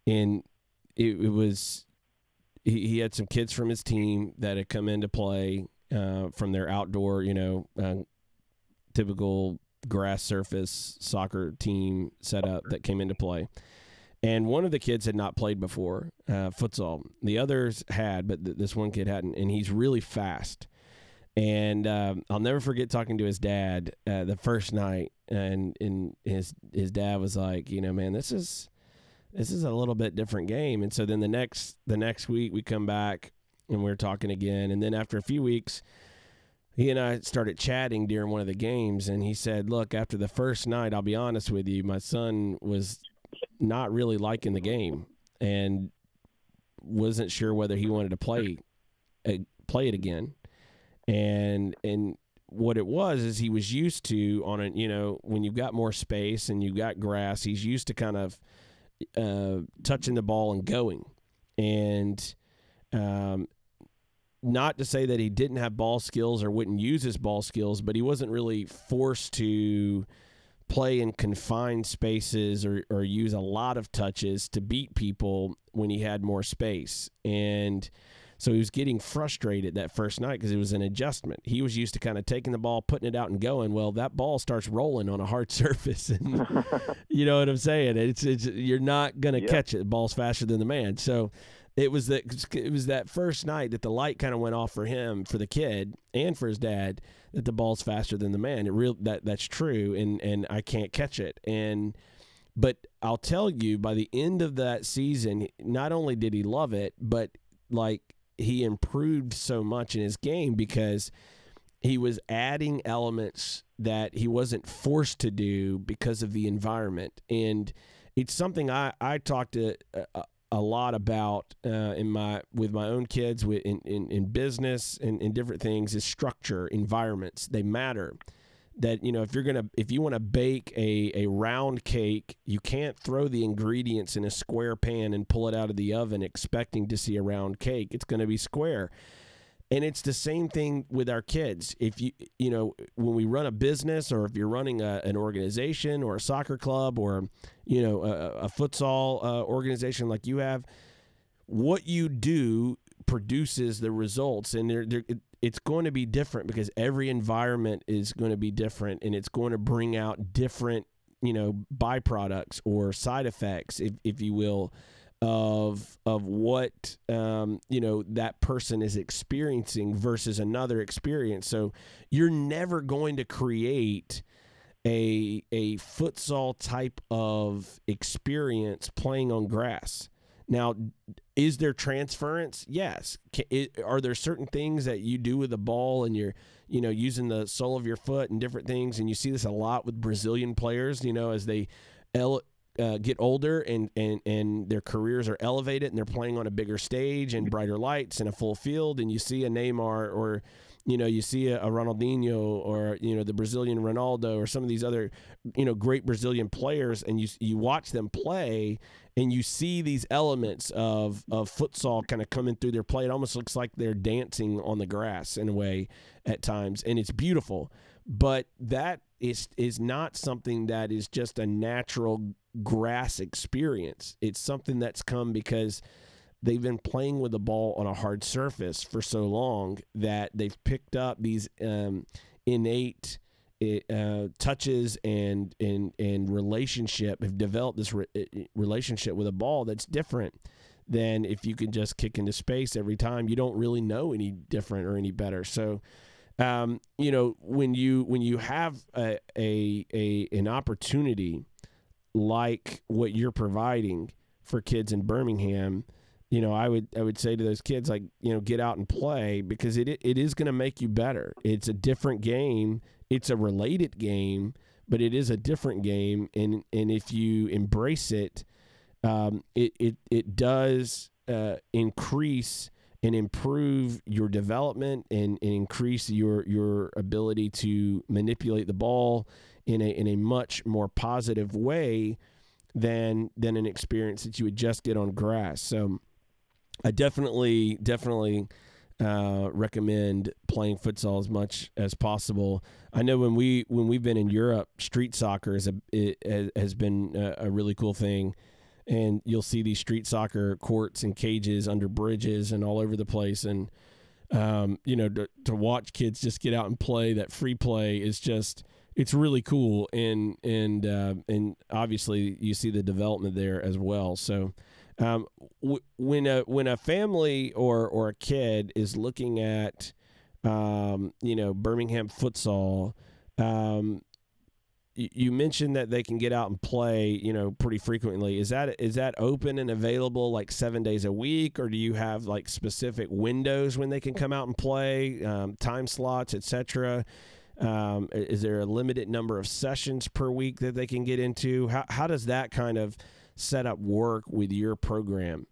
[SPEAKER 2] and it, it was he, he had some kids from his team that had come in to play uh, from their outdoor, you know, uh, typical grass surface soccer team setup that came into play. And one of the kids had not played before uh, futsal. The others had, but th- this one kid hadn't. And he's really fast. And um, I'll never forget talking to his dad uh, the first night, and and his his dad was like, you know, man, this is this is a little bit different game. And so then the next the next week we come back and we're talking again, and then after a few weeks, he and I started chatting during one of the games, and he said, "Look, after the first night, I'll be honest with you, my son was not really liking the game, and wasn't sure whether he wanted to play uh, play it again." And and what it was is he was used to on a you know when you've got more space and you've got grass, he's used to kind of uh, touching the ball and going, and um, not to say that he didn't have ball skills or wouldn't use his ball skills, but he wasn't really forced to play in confined spaces or, or use a lot of touches to beat people when he had more space. And so he was getting frustrated that first night because it was an adjustment. He was used to kind of taking the ball, putting it out, and going. Well, that ball starts rolling on a hard surface, and you know what I'm saying. It's it's you're not gonna
[SPEAKER 5] Yep.
[SPEAKER 2] catch it. The ball's faster than the man. So it was that it was that first night that the light kind of went off for him, for the kid, and for his dad that the ball's faster than the man. It real that that's true, and and I can't catch it. And but I'll tell you, by the end of that season, not only did he love it, but like he improved so much in his game because he was adding elements that he wasn't forced to do because of the environment. And it's something i i talked to a, a lot about uh, in my with my own kids with in, in, in business and in different things is structure environments they matter that you know if you're gonna if you want to bake a, a round cake you can't throw the ingredients in a square pan and pull it out of the oven expecting to see a round cake. It's going to be square. And it's the same thing with our kids. If you you know when we run a business or if you're running a, an organization or a soccer club or you know a, a futsal uh, organization like you have what you do produces the results. And it, it's going to be different because every environment is going to be different and it's going to bring out different you know byproducts or side effects if, if you will of of what um, you know that person is experiencing versus another experience. So you're never going to create a a futsal type of experience playing on grass now is there transference? Yes. It, are there certain things that you do with the ball and you're you know using the sole of your foot and different things and you see this a lot with brazilian players you know as they ele- uh, get older and, and and their careers are elevated and they're playing on a bigger stage and brighter lights and a full field and you see a Neymar or you know, you see a, a Ronaldinho or you know the Brazilian Ronaldo or some of these other, you know, great Brazilian players, and you you watch them play, and you see these elements of of futsal kind of coming through their play. It almost looks like they're dancing on the grass in a way at times, and it's beautiful. But that is is not something that is just a natural grass experience. It's something that's come because they've been playing with the ball on a hard surface for so long that they've picked up these um, innate uh, touches and and and relationship have developed this re- relationship with a ball that's different than if you can just kick into space every time. You don't really know any different or any better. So um, you know when you when you have a, a, a an opportunity like what you're providing for kids in Birmingham you know, I would I would say to those kids like, you know, get out and play because it it is going to make you better. It's a different game. It's a related game, but it is a different game and and if you embrace it, um, it it it does uh, increase and improve your development and, and increase your your ability to manipulate the ball in a in a much more positive way than than an experience that you would just get on grass. So I definitely, definitely uh, recommend playing futsal as much as possible. I know when we when we've been in Europe, street soccer is a it has been a, a really cool thing, and you'll see these street soccer courts and cages under bridges and all over the place, and um, you know to, to watch kids just get out and play that free play is just it's really cool and and uh, and obviously you see the development there as well. So um, w- when a when a family or or a kid is looking at um, you know Birmingham futsal, um, you mentioned that they can get out and play, you know, pretty frequently. Is that is that open and available like seven days a week, or do you have like specific windows when they can come out and play, um, time slots, etc.? Um, is there a limited number of sessions per week that they can get into? How how does that kind of set up work with your program?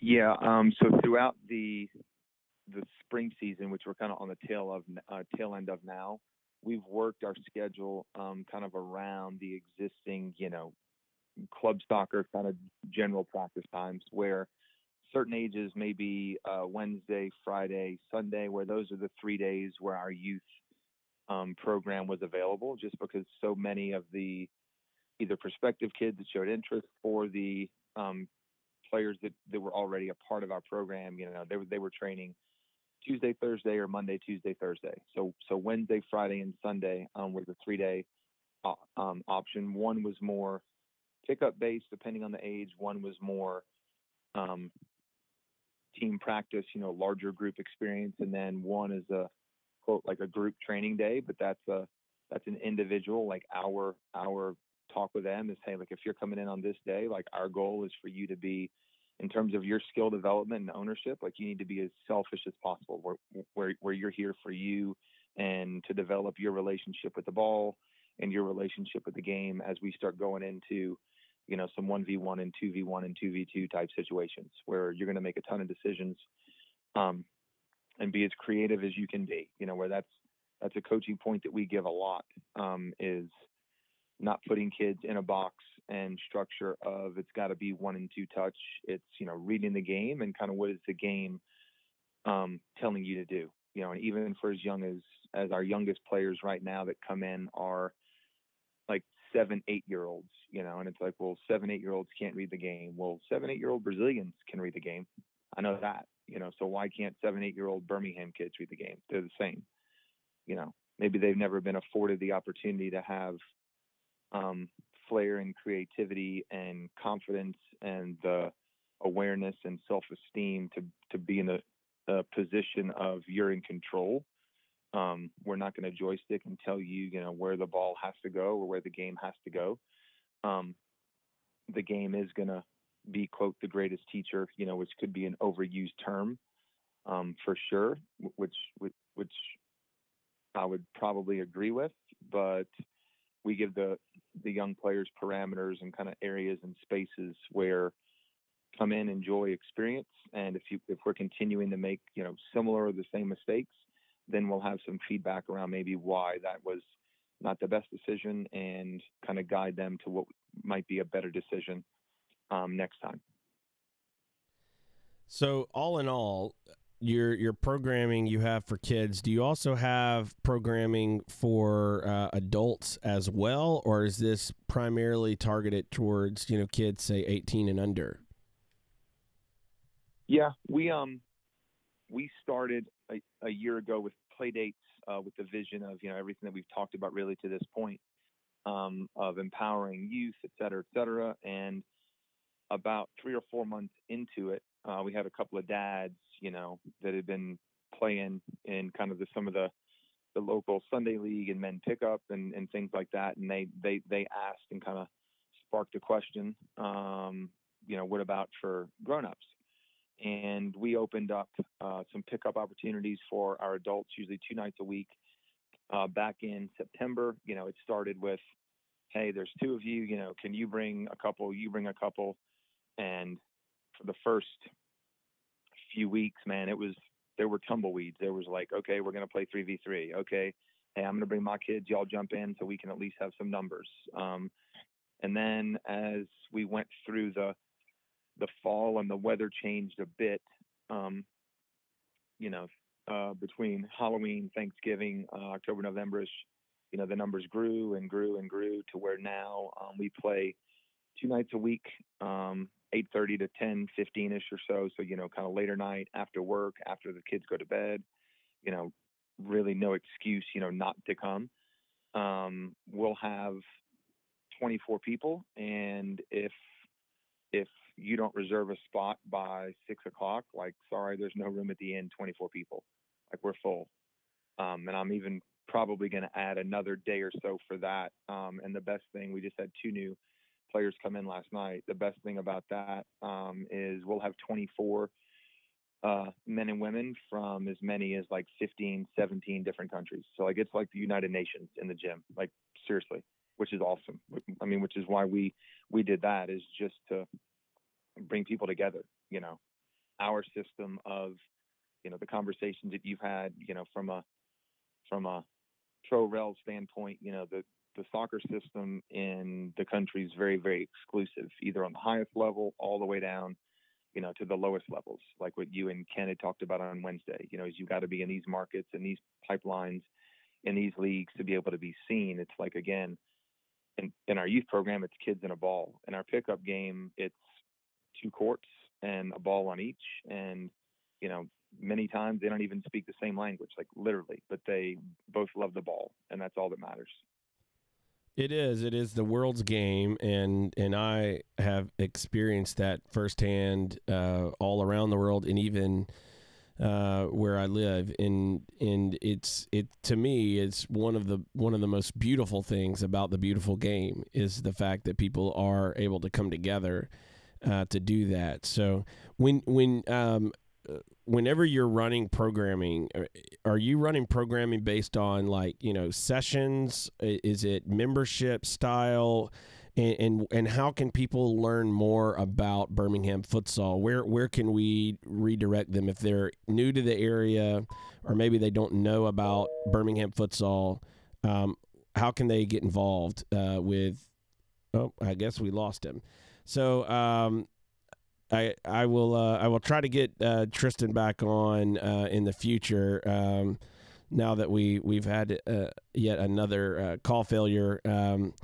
[SPEAKER 5] Yeah. Um, so throughout the the spring season, which we're kind of on the tail of uh, tail end of now, we've worked our schedule um, kind of around the existing, you know, club soccer kind of general practice times where certain ages may be uh, Wednesday, Friday, Sunday, where those are the three days where our youth um, program was available, just because so many of the either prospective kids that showed interest or the um, players that, that were already a part of our program. You know, they were they were training Tuesday, Thursday, or Monday, Tuesday, Thursday. So so Wednesday, Friday, and Sunday um, were the three day uh, um, option. One was more pickup based, depending on the age. One was more um, team practice, you know, larger group experience, and then one is a quote like a group training day, but that's a that's an individual like our our talk with them is hey like if you're coming in on this day like our goal is for you to be in terms of your skill development and ownership like you need to be as selfish as possible where where, where you're here for you and to develop your relationship with the ball and your relationship with the game as we start going into you know some 1v1 and 2v1 and 2v2 type situations where you're going to make a ton of decisions um, and be as creative as you can be. You know where that's that's a coaching point that we give a lot um, is not putting kids in a box and structure of it's got to be one and two touch. It's you know reading the game and kind of what is the game um, telling you to do. You know, and even for as young as as our youngest players right now that come in are like seven, eight year olds. You know, and it's like, well, seven, eight year olds can't read the game. Well, seven, eight year old Brazilians can read the game. I know that. You know, so why can't seven, eight year old Birmingham kids read the game? They're the same. You know, maybe they've never been afforded the opportunity to have um, flair and creativity and confidence and the awareness and self-esteem to to be in a, a position of you're in control. Um, we're not going to joystick and tell you, you know, where the ball has to go or where the game has to go. Um, the game is going to be quote the greatest teacher, you know, which could be an overused term um, for sure, which, which which I would probably agree with, but we give the the young players parameters and kind of areas and spaces where come in, enjoy, experience, and if you if we're continuing to make you know similar or the same mistakes, then we'll have some feedback around maybe why that was not the best decision and kind of guide them to what might be a better decision um, next time.
[SPEAKER 2] So, all in all, your your programming you have for kids. Do you also have programming for uh, adults as well, or is this primarily targeted towards you know kids say eighteen and under?
[SPEAKER 5] Yeah, we um we started a, a year ago with play dates uh, with the vision of you know everything that we've talked about really to this point um, of empowering youth, et cetera, et cetera. And about three or four months into it, uh, we had a couple of dads, you know, that had been playing in kind of the, some of the the local Sunday league and men pickup and, and things like that. And they they they asked and kind of sparked a question, um, you know, what about for grown-ups? And we opened up uh, some pickup opportunities for our adults, usually two nights a week. Uh, back in September, you know, it started with, hey, there's two of you, you know, can you bring a couple? You bring a couple. And for the first few weeks, man, it was there were tumbleweeds. There was like, okay, we're gonna play three v three. Okay, hey, I'm gonna bring my kids. Y'all jump in so we can at least have some numbers. Um, and then as we went through the the fall and the weather changed a bit, um, you know, uh, between Halloween, Thanksgiving, uh, October, Novemberish, you know, the numbers grew and grew and grew to where now um, we play two nights a week, um, 8.30 to 10, 15-ish or so. So, you know, kind of later night after work, after the kids go to bed, you know, really no excuse, you know, not to come. Um, we'll have 24 people. And if, if you don't reserve a spot by six o'clock, like, sorry, there's no room at the end, 24 people. Like we're full. Um, and I'm even probably going to add another day or so for that. Um, and the best thing, we just had two new players come in last night. The best thing about that um, is we'll have 24 uh, men and women from as many as like 15, 17 different countries. So like it's like the United Nations in the gym, like seriously, which is awesome. I mean, which is why we we did that is just to bring people together. You know, our system of you know the conversations that you've had, you know, from a from a pro rel standpoint, you know, the the soccer system in the country is very, very exclusive, either on the highest level all the way down, you know, to the lowest levels, like what you and Ken had talked about on Wednesday. You know, is you got to be in these markets and these pipelines in these leagues to be able to be seen. It's like again, in, in our youth program, it's kids and a ball. In our pickup game, it's two courts and a ball on each. And, you know, many times they don't even speak the same language, like literally, but they both love the ball, and that's all that matters.
[SPEAKER 2] It is. It is the world's game, and and I have experienced that firsthand, uh, all around the world, and even uh, where I live. And and it's it to me, it's one of the one of the most beautiful things about the beautiful game is the fact that people are able to come together uh, to do that. So when when um, whenever you're running programming, uh, are you running programming based on like you know sessions? Is it membership style? And, and, and how can people learn more about Birmingham futsal? Where where can we redirect them if they're new to the area, or maybe they don't know about Birmingham futsal? Um, how can they get involved uh, with? Oh, I guess we lost him. So um, I I will uh, I will try to get uh, Tristan back on uh, in the future. Um, now that we we've had uh, yet another uh, call failure, um,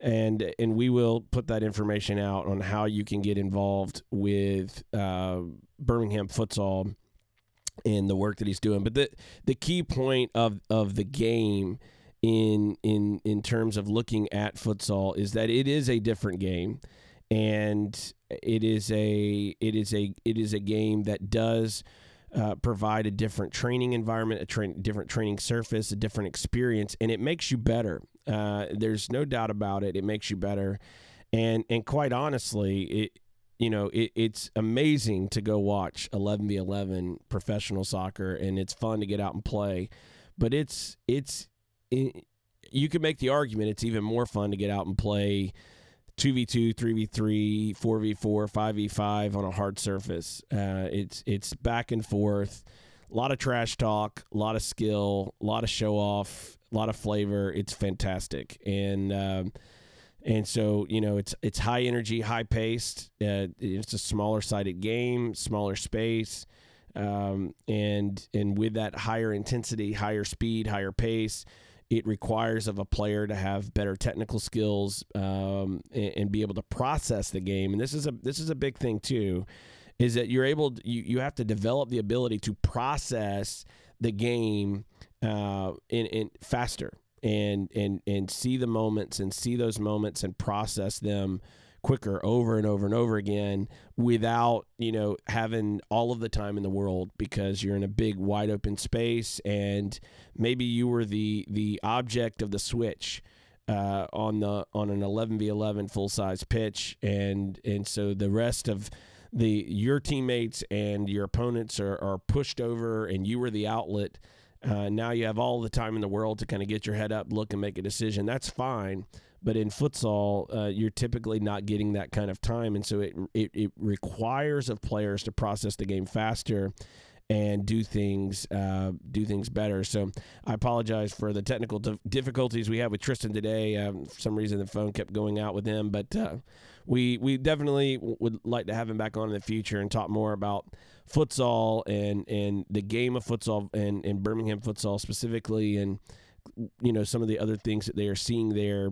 [SPEAKER 2] and and we will put that information out on how you can get involved with uh, Birmingham futsal and the work that he's doing. But the the key point of of the game in in in terms of looking at futsal is that it is a different game and it is a it is a it is a game that does uh, provide a different training environment, a tra- different training surface, a different experience, and it makes you better. Uh, there's no doubt about it. It makes you better, and and quite honestly, it you know it, it's amazing to go watch 11 v 11 professional soccer, and it's fun to get out and play, but it's it's it, you can make the argument it's even more fun to get out and play 2v2, 3v3, 4v4, 5v5 on a hard surface. Uh, it's it's back and forth. A lot of trash talk, a lot of skill, a lot of show off, a lot of flavor. It's fantastic, and um, and so you know it's it's high energy, high paced. Uh, it's a smaller sided game, smaller space, um, and and with that higher intensity, higher speed, higher pace, it requires of a player to have better technical skills um, and, and be able to process the game. And this is a this is a big thing too, is that you're able to, you you have to develop the ability to process the game uh, in in faster and and and see the moments and see those moments and process them quicker over and over and over again without you know having all of the time in the world because you're in a big wide open space and maybe you were the the object of the switch uh, on the on an 11v11 full size pitch and and so the rest of the your teammates and your opponents are, are pushed over and you were the outlet uh, now you have all the time in the world to kind of get your head up, look, and make a decision. That's fine. But in futsal, uh, you're typically not getting that kind of time, and so it, it it requires of players to process the game faster and do things uh, do things better. So I apologize for the technical dif- difficulties we had with Tristan today. Um, for some reason, the phone kept going out with him, but uh, we we definitely would like to have him back on in the future and talk more about futsal and and the game of futsal and and Birmingham futsal specifically, and you know some of the other things that they are seeing there.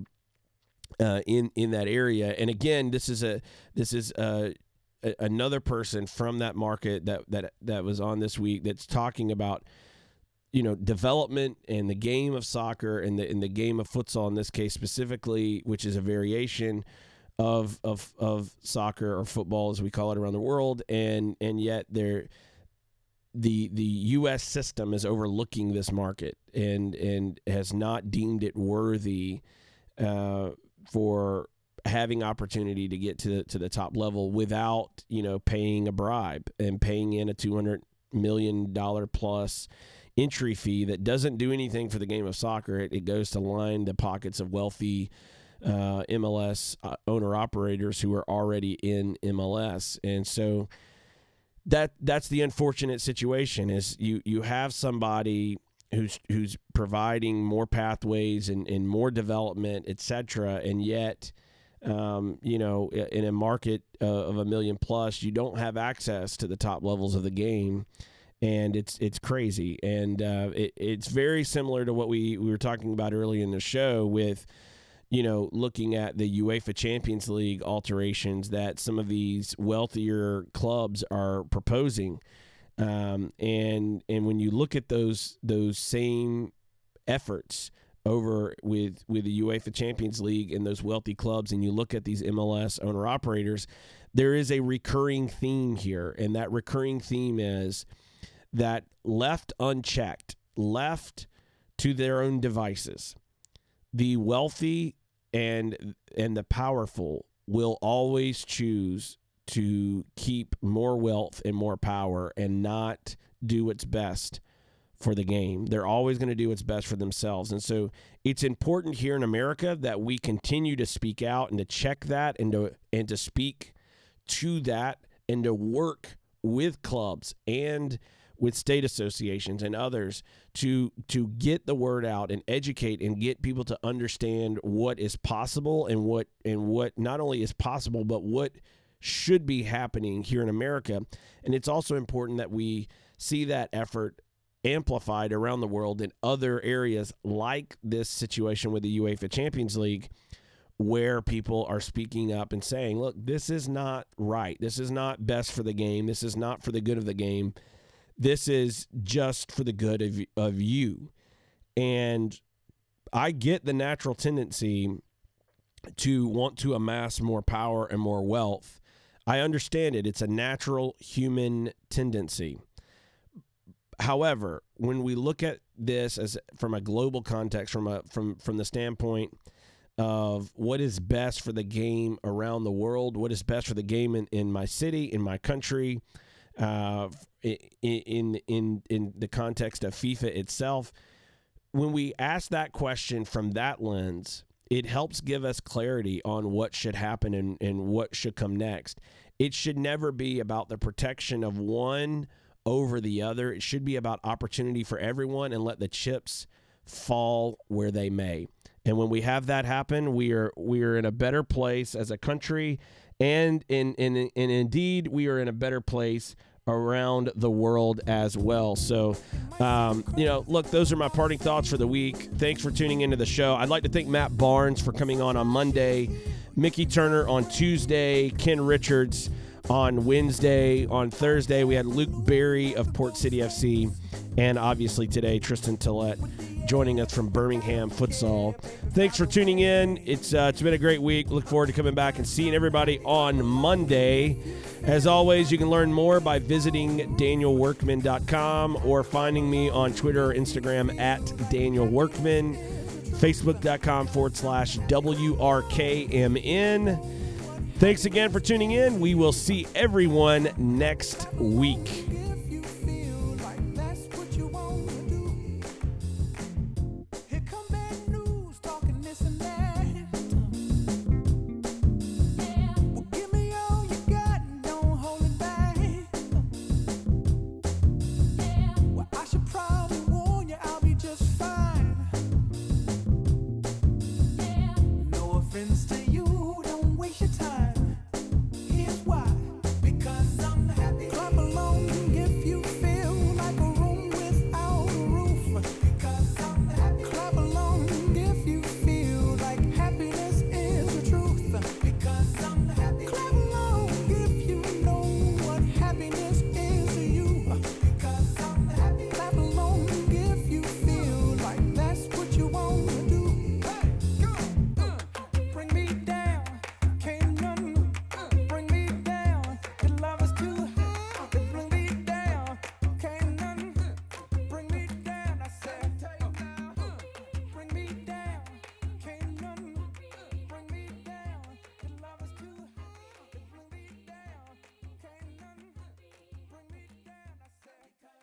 [SPEAKER 2] Uh, in in that area, and again, this is a this is a, a, another person from that market that that that was on this week that's talking about you know development and the game of soccer and the in the game of futsal in this case specifically, which is a variation of of of soccer or football as we call it around the world, and and yet there the the U.S. system is overlooking this market and and has not deemed it worthy uh, for having opportunity to get to to the top level without you know paying a bribe and paying in a two hundred million dollar plus entry fee that doesn't do anything for the game of soccer. It, it goes to line the pockets of wealthy uh, MLS uh, owner operators who are already in MLS, and so that that's the unfortunate situation. Is you you have somebody who's who's providing more pathways and, and more development, et cetera, and yet. Um, you know, in a market uh, of a million plus, you don't have access to the top levels of the game, and it's it's crazy, and uh, it, it's very similar to what we, we were talking about earlier in the show with you know, looking at the UEFA Champions League alterations that some of these wealthier clubs are proposing, um, and and when you look at those those same efforts over with with the UEFA Champions League and those wealthy clubs, and you look at these MLS owner operators, there is a recurring theme here, and that recurring theme is that left unchecked, left to their own devices, the wealthy and and the powerful will always choose to keep more wealth and more power and not do what's best for the game. They're always going to do what's best for themselves. And so it's important here in America that we continue to speak out and to check that and to and to speak to that and to work with clubs and with state associations and others to to get the word out and educate and get people to understand what is possible and what and what not only is possible but what should be happening here in America. And it's also important that we see that effort amplified around the world in other areas like this situation with the UEFA Champions League where people are speaking up and saying, look, this is not right. This is not best for the game. This is not for the good of the game. This is just for the good of, of you. And I get the natural tendency to want to amass more power and more wealth. I understand it. It's a natural human tendency. However, when we look at this as from a global context, from a from from the standpoint of what is best for the game around the world, what is best for the game in, in my city, in my country, uh, in in in the context of FIFA itself. When we ask that question from that lens, it helps give us clarity on what should happen and, and what should come next. It should never be about the protection of one over the other. It should be about opportunity for everyone and let the chips fall where they may. And when we have that happen, we are we are in a better place as a country, and in in and indeed we are in a better place around the world as well. So, um, you know, look, those are my parting thoughts for the week. Thanks for tuning into the show. I'd like to thank Matt Barnes for coming on on Monday, Mickey Turner on Tuesday, Ken Richards on Wednesday. On Thursday, we had Luke Berry of Port City FC, and obviously today, Tristan Tillette joining us from Birmingham Futsal. Thanks for tuning in. It's uh, it's been a great week. Look forward to coming back and seeing everybody on Monday. As always, you can learn more by visiting danielworkman.com or finding me on Twitter or Instagram at Daniel Workman, facebook.com forward slash WRKMN. Thanks again for tuning in. We will see everyone next week.